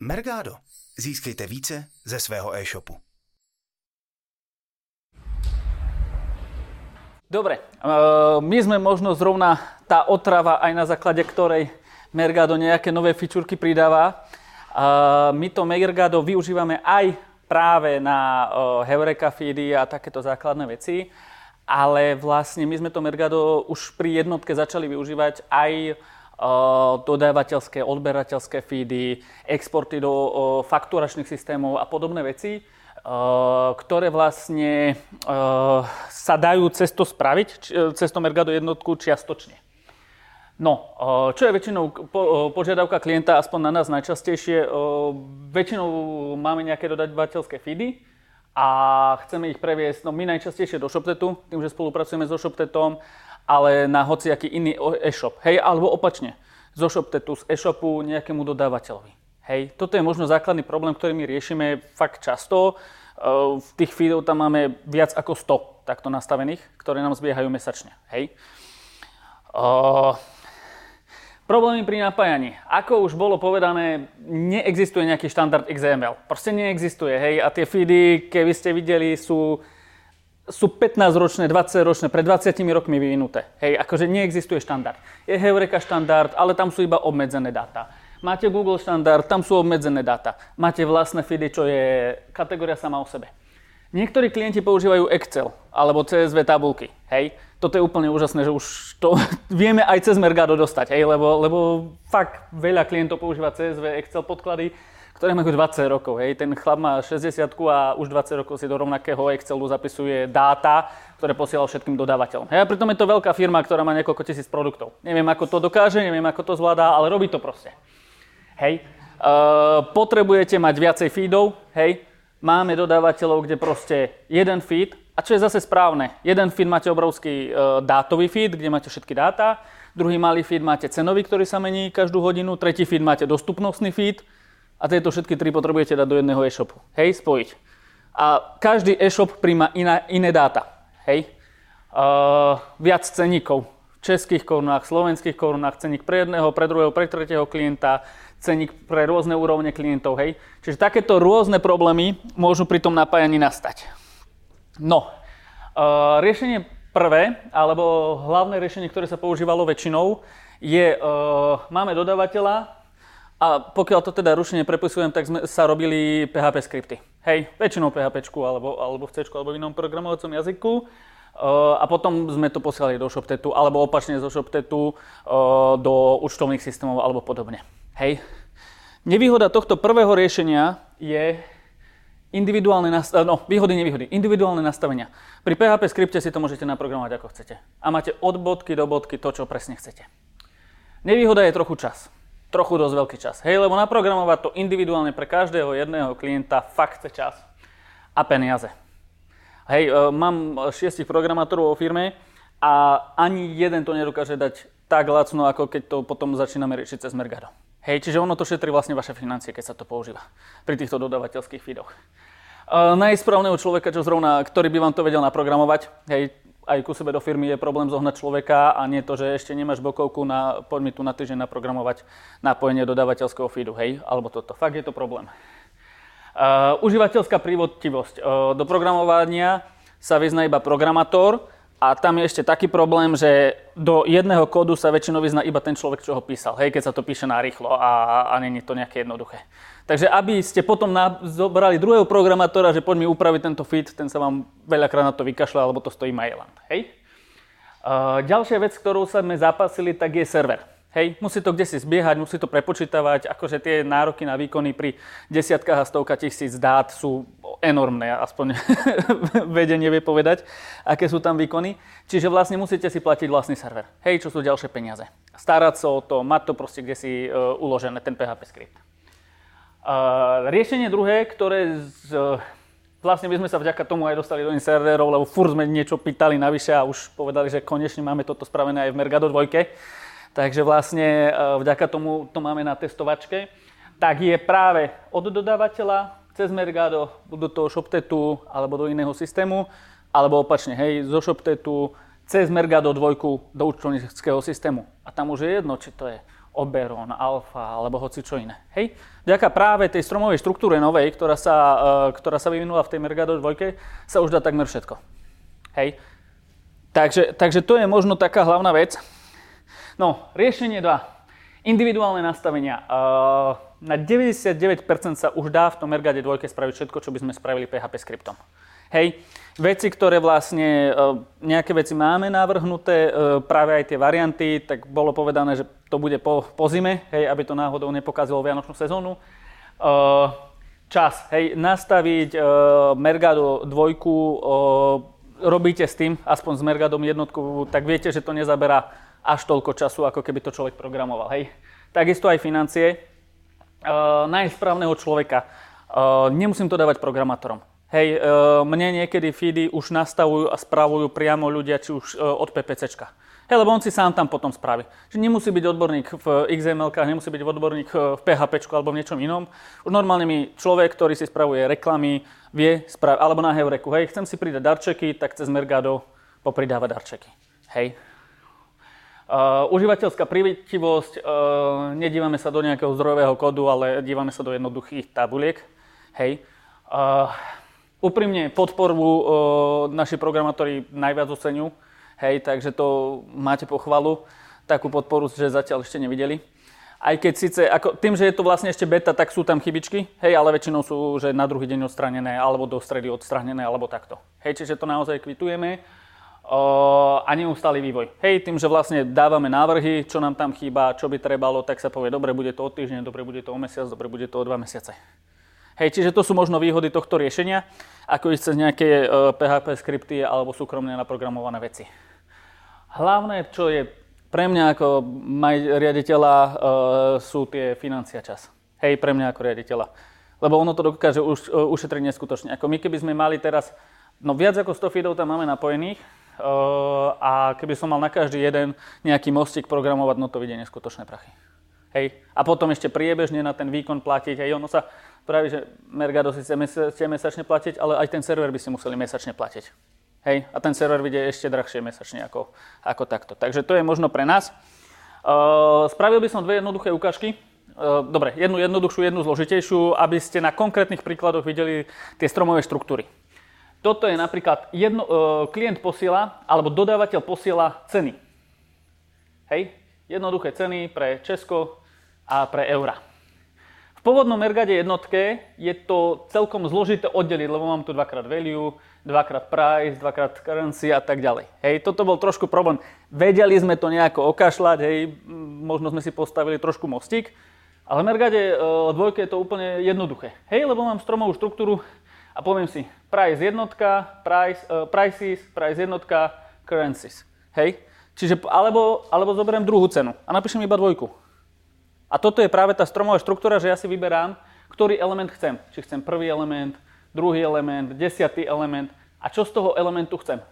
Mergado. Získejte více ze svého e-shopu. Dobre, my sme možno zrovna tá otrava, aj na základe ktorej Mergado nejaké nové fičúrky pridáva. My to Mergado využívame aj práve na Heureka feedy a takéto základné veci, ale vlastne my sme to Mergado už pri jednotke začali využívať aj dodávateľské, odberateľské feedy, exporty do fakturačných systémov a podobné veci ktoré vlastne sa dajú cez spraviť, cez Mergado jednotku čiastočne. No, čo je väčšinou požiadavka klienta, aspoň na nás najčastejšie, väčšinou máme nejaké dodateľské feedy a chceme ich previesť, no my najčastejšie do ShopTetu, tým, že spolupracujeme so ShopTetom, ale na hociaký iný e-shop. Hej, alebo opačne, zo ShopTetu z e-shopu nejakému dodávateľovi. Hej, toto je možno základný problém, ktorý my riešime fakt často. Ehm, v tých feedov tam máme viac ako 100 takto nastavených, ktoré nám zbiehajú mesačne. Hej. Uh, problémy pri napájaní. Ako už bolo povedané, neexistuje nejaký štandard XML. Proste neexistuje. Hej. A tie feedy, keby ste videli, sú, sú 15-ročné, 20-ročné, pred 20 rokmi vyvinuté. Hej, akože neexistuje štandard. Je Heureka štandard, ale tam sú iba obmedzené dáta. Máte Google štandard, tam sú obmedzené dáta. Máte vlastné feedy, čo je kategória sama o sebe. Niektorí klienti používajú Excel alebo CSV tabulky. Hej, toto je úplne úžasné, že už to vieme aj cez Mergado dostať, hej, lebo, lebo fakt veľa klientov používa CSV Excel podklady, ktoré majú 20 rokov. Hej. Ten chlap má 60 a už 20 rokov si do rovnakého Excelu zapisuje dáta, ktoré posielal všetkým dodávateľom. Hej. A pritom je to veľká firma, ktorá má niekoľko tisíc produktov. Neviem, ako to dokáže, neviem, ako to zvládá, ale robí to proste. Hej. Uh, potrebujete mať viacej feedov, hej. Máme dodávateľov, kde proste jeden feed, a čo je zase správne, jeden feed máte obrovský uh, dátový feed, kde máte všetky dáta, druhý malý feed máte cenový, ktorý sa mení každú hodinu, tretí feed máte dostupnostný feed a tieto všetky tri potrebujete dať do jedného e-shopu. Hej, spojiť. A každý e-shop príjma iná, iné dáta. Hej. Uh, viac ceníkov, českých korunách, slovenských korunách, ceník pre jedného, pre druhého, pre tretieho klienta, ceník pre rôzne úrovne klientov, hej. Čiže takéto rôzne problémy môžu pri tom napájaní nastať. No, uh, riešenie prvé, alebo hlavné riešenie, ktoré sa používalo väčšinou, je, uh, máme dodávateľa a pokiaľ to teda rušenie prepisujem, tak sme sa robili PHP skripty. Hej, väčšinou PHP alebo, alebo v C alebo v inom programovacom jazyku. A potom sme to posielali do ShopTetu, alebo opačne zo ShopTetu do účtovných systémov alebo podobne. Hej. Nevýhoda tohto prvého riešenia je individuálne nastavenia, no, výhody, nevýhody, individuálne nastavenia. Pri PHP skripte si to môžete naprogramovať ako chcete. A máte od bodky do bodky to, čo presne chcete. Nevýhoda je trochu čas. Trochu dosť veľký čas. Hej, lebo naprogramovať to individuálne pre každého jedného klienta fakt chce čas. A peniaze. Hej, e, mám šiestich programátorov vo firme a ani jeden to nedokáže dať tak lacno, ako keď to potom začíname riešiť cez Mergado. Hej, čiže ono to šetrí vlastne vaše financie, keď sa to používa pri týchto dodávateľských feedoch. Uh, nájsť správneho človeka, čo zrovna, ktorý by vám to vedel naprogramovať. Hej, aj ku sebe do firmy je problém zohnať človeka a nie to, že ešte nemáš bokovku na, poď mi tu na týždeň naprogramovať napojenie dodávateľského feedu, hej, alebo toto. Fakt je to problém. Uh, užívateľská prívodtivosť. Uh, do programovania sa vyzná iba programátor, a tam je ešte taký problém, že do jedného kódu sa väčšinou vyzná iba ten človek, čo ho písal, hej, keď sa to píše narýchlo a, a je to nejaké jednoduché. Takže aby ste potom na, zobrali druhého programátora, že poď mi upraviť tento feed, ten sa vám veľakrát na to vykašľa, alebo to stojí Mailand. Hej? Uh, ďalšia vec, ktorú sa sme zapasili, tak je server. Hej, musí to kde si zbiehať, musí to prepočítavať, akože tie nároky na výkony pri desiatkách a stovka tisíc dát sú enormné, aspoň vedenie vie povedať, aké sú tam výkony. Čiže vlastne musíte si platiť vlastný server. Hej, čo sú ďalšie peniaze. Starať sa o to, mať to proste kde si uh, uložené, ten PHP script. Uh, riešenie druhé, ktoré z, uh, vlastne by sme sa vďaka tomu aj dostali do serverov, lebo furt sme niečo pýtali navyše a už povedali, že konečne máme toto spravené aj v Mergado 2 takže vlastne e, vďaka tomu to máme na testovačke, tak je práve od dodávateľa cez Mergado do toho ShopTetu alebo do iného systému, alebo opačne, hej, zo ShopTetu cez Mergado 2 do účtovníckého systému. A tam už je jedno, či to je Oberon, Alfa alebo hoci čo iné. Hej? Vďaka práve tej stromovej štruktúre novej, ktorá sa, uh, ktorá sa vyvinula v tej Mergado 2, sa už dá takmer všetko. Hej? Takže, takže to je možno taká hlavná vec. No, riešenie 2. Individuálne nastavenia. Na 99% sa už dá v tom Mergade 2 spraviť všetko, čo by sme spravili PHP skriptom. Hej, veci, ktoré vlastne, nejaké veci máme navrhnuté, práve aj tie varianty, tak bolo povedané, že to bude po, po zime, hej, aby to náhodou nepokazilo Vianočnú sezónu. Čas, hej, nastaviť Mergado 2, robíte s tým, aspoň s Mergadom jednotku, tak viete, že to nezaberá až toľko času, ako keby to človek programoval, hej. Takisto aj financie. Nájsť správneho človeka. Nemusím to dávať programátorom Hej, e, mne niekedy feedy už nastavujú a spravujú priamo ľudia, či už e, od PPCčka. Hej, lebo on si sám tam potom spraví. Čiže nemusí byť odborník v XML, nemusí byť odborník e, v PHP alebo v niečom inom. Už normálne mi človek, ktorý si spravuje reklamy, vie spraviť, alebo na Heureku, hej, chcem si pridať darčeky, tak cez Mergado popridáva darčeky. Hej. Uh, užívateľská prívetivosť, uh, nedívame sa do nejakého zdrojového kódu, ale dívame sa do jednoduchých tabuliek. Hej. Uh, Úprimne podporu e, naši programátori najviac oceňujú, hej, takže to máte pochvalu, takú podporu, že zatiaľ ešte nevideli. Aj keď síce, ako, tým, že je to vlastne ešte beta, tak sú tam chybičky, hej, ale väčšinou sú, že na druhý deň odstranené, alebo do stredy odstranené, alebo takto. Hej, čiže to naozaj kvitujeme a neustály vývoj. Hej, tým, že vlastne dávame návrhy, čo nám tam chýba, čo by trebalo, tak sa povie, dobre, bude to o týždeň, dobre, bude to o mesiac, dobre, bude to o dva mesiace. Hej, čiže to sú možno výhody tohto riešenia, ako ísť cez nejaké PHP e, skripty alebo súkromne naprogramované veci. Hlavné, čo je pre mňa ako maj riaditeľa, e, sú tie financia čas. Hej, pre mňa ako riaditeľa. Lebo ono to dokáže e, ušetriť neskutočne. Ako my keby sme mali teraz, no viac ako 100 feedov tam máme napojených, a keby som mal na každý jeden nejaký mostík programovať, no to vidie neskutočné prachy. Hej. A potom ešte priebežne na ten výkon platiť. Hej. Ono sa praví, že Mergado si chce mesačne platiť, ale aj ten server by si museli mesačne platiť. Hej. A ten server vyjde ešte drahšie mesačne ako, ako takto. Takže to je možno pre nás. Uh, spravil by som dve jednoduché ukážky. Uh, dobre, jednu jednoduchšiu, jednu zložitejšiu, aby ste na konkrétnych príkladoch videli tie stromové štruktúry. Toto je napríklad jedno, uh, klient posiela, alebo dodávateľ posiela ceny. Hej, jednoduché ceny pre Česko, a pre eura. V pôvodnom Mergade jednotke je to celkom zložité oddeliť, lebo mám tu dvakrát value, dvakrát price, dvakrát currency a tak ďalej. Hej, toto bol trošku problém. Vedeli sme to nejako okašľať, hej, možno sme si postavili trošku mostík, ale v Mergade e, dvojke je to úplne jednoduché. Hej, lebo mám stromovú štruktúru a poviem si price jednotka, price, uh, prices, price jednotka, currencies. Hej, čiže alebo, alebo zoberiem druhú cenu a napíšem iba dvojku. A toto je práve tá stromová štruktúra, že ja si vyberám, ktorý element chcem. Či chcem prvý element, druhý element, desiatý element a čo z toho elementu chcem.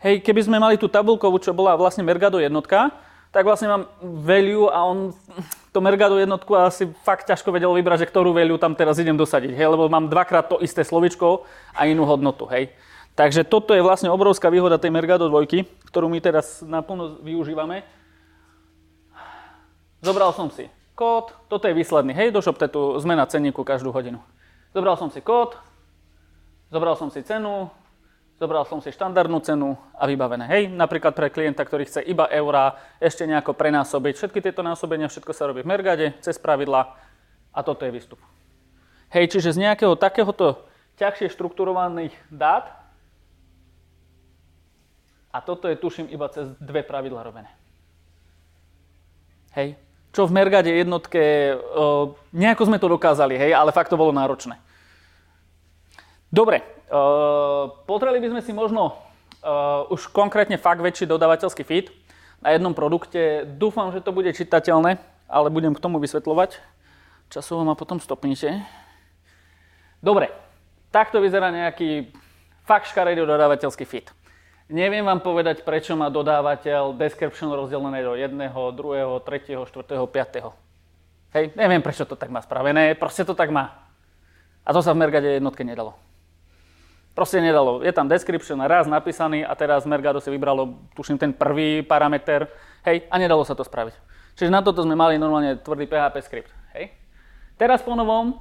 Hej, keby sme mali tú tabulkovú, čo bola vlastne Mergado jednotka, tak vlastne mám value a on to Mergado jednotku asi fakt ťažko vedel vybrať, že ktorú value tam teraz idem dosadiť, hej, lebo mám dvakrát to isté slovičko a inú hodnotu, hej. Takže toto je vlastne obrovská výhoda tej Mergado dvojky, ktorú my teraz naplno využívame Zobral som si kód, toto je výsledný, hej, do ShopTetu zmena cenníku každú hodinu. Zobral som si kód, zobral som si cenu, zobral som si štandardnú cenu a vybavené. Hej, napríklad pre klienta, ktorý chce iba eurá, ešte nejako prenásobiť. Všetky tieto násobenia, všetko sa robí v Mergade, cez pravidla a toto je výstup. Hej, čiže z nejakého takéhoto ťažšie štrukturovaných dát a toto je tuším iba cez dve pravidla robené. Hej, čo v Mergade jednotke, uh, nejako sme to dokázali, hej, ale fakt to bolo náročné. Dobre, uh, potrebovali by sme si možno uh, už konkrétne fakt väčší dodávateľský feed na jednom produkte. Dúfam, že to bude čitateľné, ale budem k tomu vysvetľovať. Časovo ma potom stopnite. Dobre, takto vyzerá nejaký fakt škaredý dodávateľský feed. Neviem vám povedať, prečo má dodávateľ description rozdelené do jedného, druhého, tretieho, štvrtého, piatého. Hej, neviem, prečo to tak má spravené, proste to tak má. A to sa v Mergade jednotke nedalo. Proste nedalo. Je tam description raz napísaný a teraz Mergado si vybralo, tuším, ten prvý parameter. Hej, a nedalo sa to spraviť. Čiže na toto sme mali normálne tvrdý PHP skript. Hej. Teraz po novom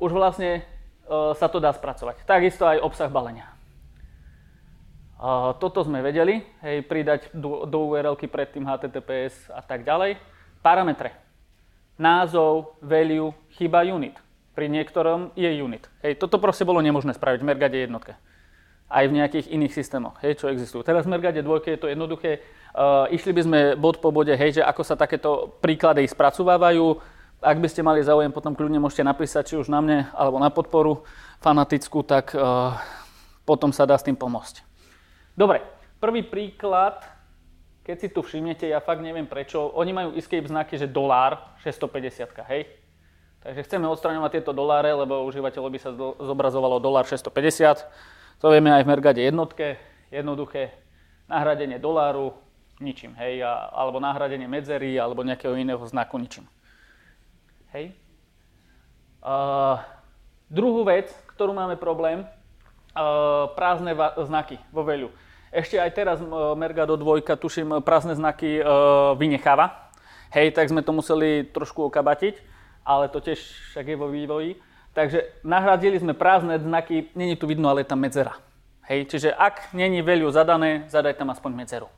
už vlastne uh, sa to dá spracovať. Takisto aj obsah balenia. Uh, toto sme vedeli, hej, pridať do, do URL-ky pred tým HTTPS a tak ďalej. Parametre. Názov, value, chyba unit. Pri niektorom je unit. Hej, toto proste bolo nemožné spraviť v Mergade jednotke. Aj v nejakých iných systémoch, hej, čo existujú. Teraz v Mergade dvojke je to jednoduché Uh, išli by sme bod po bode, hej, že ako sa takéto príklady spracovávajú. Ak by ste mali záujem, potom kľudne môžete napísať, či už na mne, alebo na podporu fanatickú, tak uh, potom sa dá s tým pomôcť. Dobre, prvý príklad, keď si tu všimnete, ja fakt neviem prečo, oni majú escape znaky, že dolár 650, hej? Takže chceme odstraňovať tieto doláre, lebo užívateľovi sa zobrazovalo dolár 650. To vieme aj v Mergade jednotke, jednoduché nahradenie doláru ničím, hej, a, alebo nahradenie medzery, alebo nejakého iného znaku ničím. Hej. Uh, druhú vec, ktorú máme problém, uh, prázdne va- znaky vo veľu. Ešte aj teraz uh, Mergado 2, tuším, prázdne znaky uh, vynecháva. Hej, tak sme to museli trošku okabatiť, ale to tiež však je vo vývoji. Takže nahradili sme prázdne znaky, není tu vidno, ale je tam medzera. Hej, čiže ak není value zadané, zadaj tam aspoň medzeru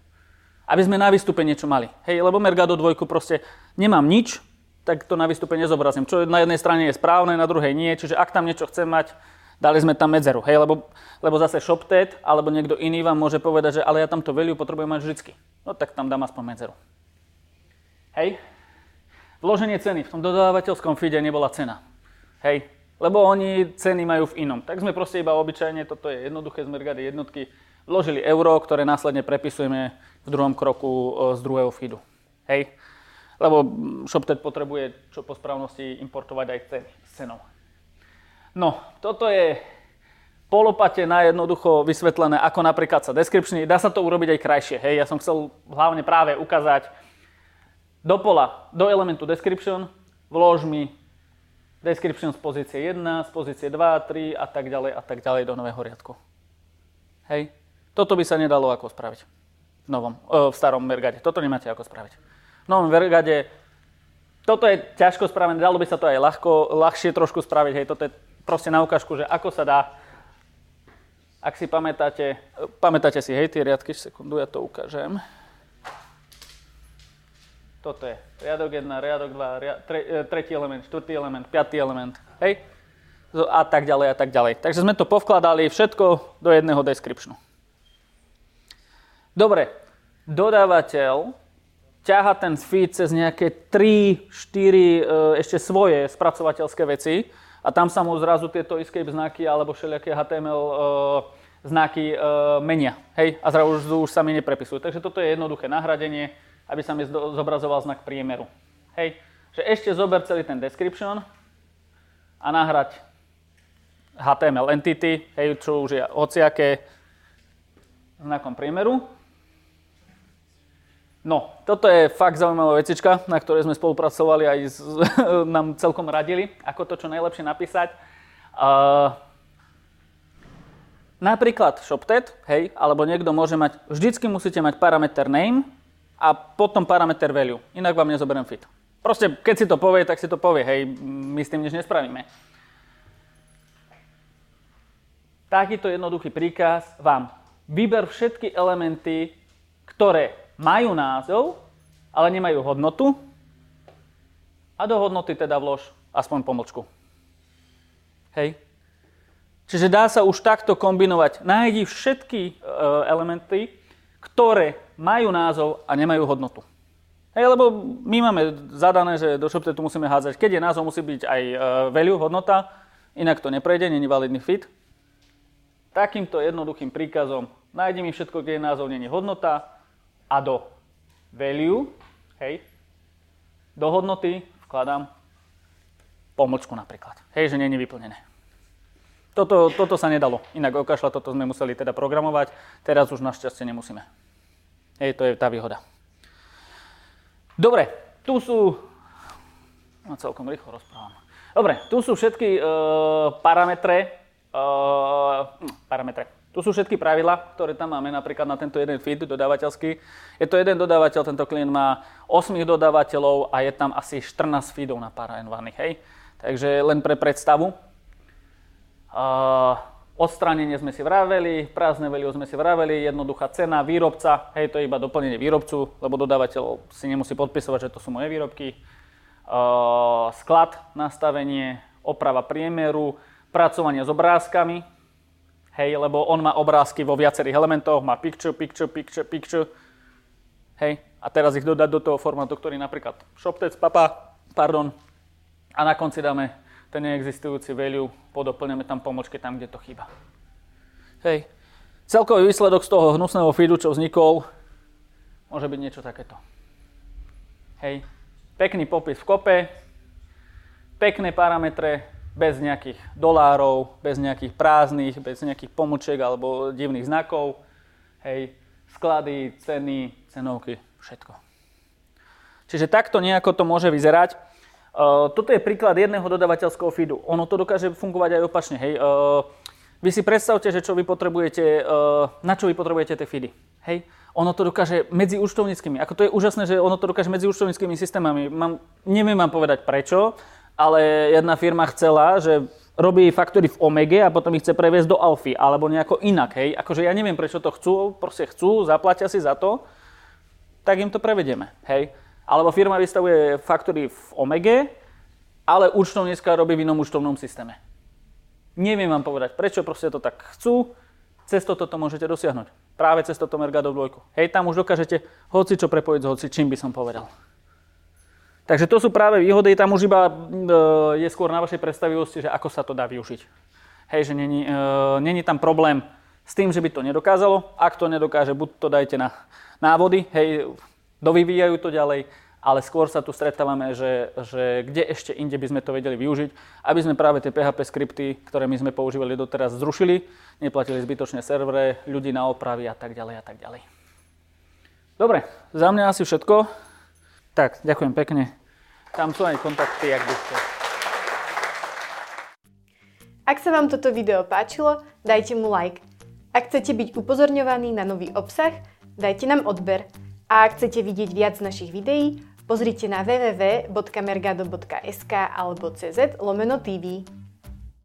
aby sme na výstupe niečo mali. Hej, lebo Mergado 2 proste nemám nič, tak to na výstupe nezobrazím. Čo na jednej strane je správne, na druhej nie. Čiže ak tam niečo chcem mať, dali sme tam medzeru. Hej, lebo, lebo zase ShopTed alebo niekto iný vám môže povedať, že ale ja tamto value potrebujem mať vždycky. No tak tam dám aspoň medzeru. Hej. Vloženie ceny. V tom dodávateľskom feede nebola cena. Hej. Lebo oni ceny majú v inom. Tak sme proste iba obyčajne, toto je jednoduché z Mergady jednotky, vložili euro, ktoré následne prepisujeme v druhom kroku e, z druhého feedu. Hej? Lebo ShopTet potrebuje čo po správnosti importovať aj ceny s cenou. No, toto je polopate najjednoducho vysvetlené, ako napríklad sa description, dá sa to urobiť aj krajšie. Hej? Ja som chcel hlavne práve ukázať do pola, do elementu description, vlož mi description z pozície 1, z pozície 2, 3 a tak ďalej a tak ďalej do nového riadku. Hej? Toto by sa nedalo ako spraviť v, novom, v starom Mergade. Toto nemáte ako spraviť. V novom Mergade toto je ťažko spravené, dalo by sa to aj ľahko, ľahšie trošku spraviť. Hej, toto je proste na ukážku, že ako sa dá. Ak si pamätáte, pamätáte si, hej, tie riadky, sekundu, ja to ukážem. Toto je riadok 1, riadok 2, riad, tre, e, tretí element, štvrtý element, piatý element, hej? A tak ďalej a tak ďalej. Takže sme to povkladali všetko do jedného descriptionu. Dobre, dodávateľ ťaha ten feed cez nejaké 3, 4 e, ešte svoje spracovateľské veci a tam sa mu zrazu tieto escape znaky alebo všelijaké HTML e, znaky menia. Hej? A zrazu už sa mi neprepisujú. Takže toto je jednoduché nahradenie, aby sa mi zobrazoval znak priemeru. Hej? Že ešte zober celý ten description a nahrať HTML entity, hej, čo už je hociaké znakom priemeru No, toto je fakt zaujímavá vecička, na ktorej sme spolupracovali aj z, nám celkom radili, ako to čo najlepšie napísať. Uh, napríklad ShopTet, hej, alebo niekto môže mať, vždycky musíte mať parameter name a potom parameter value, inak vám nezoberiem fit. Proste, keď si to povie, tak si to povie, hej, my s tým nič nespravíme. Takýto jednoduchý príkaz vám vyber všetky elementy, ktoré majú názov, ale nemajú hodnotu a do hodnoty teda vlož aspoň pomlčku. Hej. Čiže dá sa už takto kombinovať. Nájdi všetky e, elementy, ktoré majú názov a nemajú hodnotu. Hej, lebo my máme zadané, že do ShopTetu musíme hádzať, keď je názov, musí byť aj e, value, hodnota, inak to neprejde, není validný fit. Takýmto jednoduchým príkazom nájdi mi všetko, kde je názov, není hodnota, a do value, hej, do hodnoty vkladám pomlčku napríklad. Hej, že je vyplnené. Toto, toto sa nedalo. Inak okašľa, toto sme museli teda programovať. Teraz už našťastie nemusíme. Hej, to je tá výhoda. Dobre, tu sú... No, celkom rýchlo rozprávam. Dobre, tu sú všetky uh, parametre, uh, parametre, To sú všetky pravidla, ktoré tam máme napríklad na tento jeden feed dodávateľský. Je to jeden dodávateľ, tento klient má 8 dodávateľov a je tam asi 14 feedov na paraenvaných, hej. Takže len pre predstavu. Uh, odstránenie sme si vraveli, prázdne value sme si vraveli, jednoduchá cena, výrobca, hej, to je iba doplnenie výrobcu, lebo dodávateľ si nemusí podpisovať, že to sú moje výrobky. Uh, sklad, nastavenie, oprava priemeru, pracovanie s obrázkami, hej, lebo on má obrázky vo viacerých elementoch, má picture, picture, picture, picture, hej, a teraz ich dodať do toho formátu, ktorý napríklad shoptec, papa, pardon, a na konci dáme ten neexistujúci value, podoplňame tam pomočky tam, kde to chýba. Hej, celkový výsledok z toho hnusného feedu, čo vznikol, môže byť niečo takéto. Hej, pekný popis v kope, pekné parametre, bez nejakých dolárov, bez nejakých prázdnych, bez nejakých pomočiek alebo divných znakov. Hej, sklady, ceny, cenovky, všetko. Čiže takto nejako to môže vyzerať. Uh, toto je príklad jedného dodavateľského feedu. Ono to dokáže fungovať aj opačne. Hej. Uh, vy si predstavte, že čo vy potrebujete, uh, na čo vy potrebujete tie feedy. Hej. Ono to dokáže medzi účtovníckými. Ako to je úžasné, že ono to dokáže medzi účtovníckými systémami. Mám, neviem vám povedať prečo, ale jedna firma chcela, že robí faktory v Omege a potom ich chce previesť do Alfy, alebo nejako inak, hej. Akože ja neviem, prečo to chcú, proste chcú, zaplatia si za to, tak im to prevedieme, hej. Alebo firma vystavuje faktory v Omege, ale účtovnícka robí v inom účtovnom systéme. Neviem vám povedať, prečo proste to tak chcú, cez toto to môžete dosiahnuť. Práve cez toto Mergado 2. Hej, tam už dokážete hoci čo prepojiť s hoci čím by som povedal. Takže to sú práve výhody, tam už iba e, je skôr na vašej predstavivosti, že ako sa to dá využiť. Hej, že není, e, není tam problém s tým, že by to nedokázalo. Ak to nedokáže, buď to dajte na návody, hej, dovyvíjajú to ďalej, ale skôr sa tu stretávame, že, že kde ešte inde by sme to vedeli využiť, aby sme práve tie PHP skripty, ktoré my sme používali doteraz, zrušili, neplatili zbytočne servere, ľudí na opravy a tak ďalej a tak ďalej. Dobre, za mňa asi všetko. Tak, ďakujem pekne. Tam sú aj kontakty, ak by ste. Ak sa vám toto video páčilo, dajte mu like. Ak chcete byť upozorňovaní na nový obsah, dajte nám odber. A ak chcete vidieť viac našich videí, pozrite na www.mergado.sk alebo cz lomeno TV.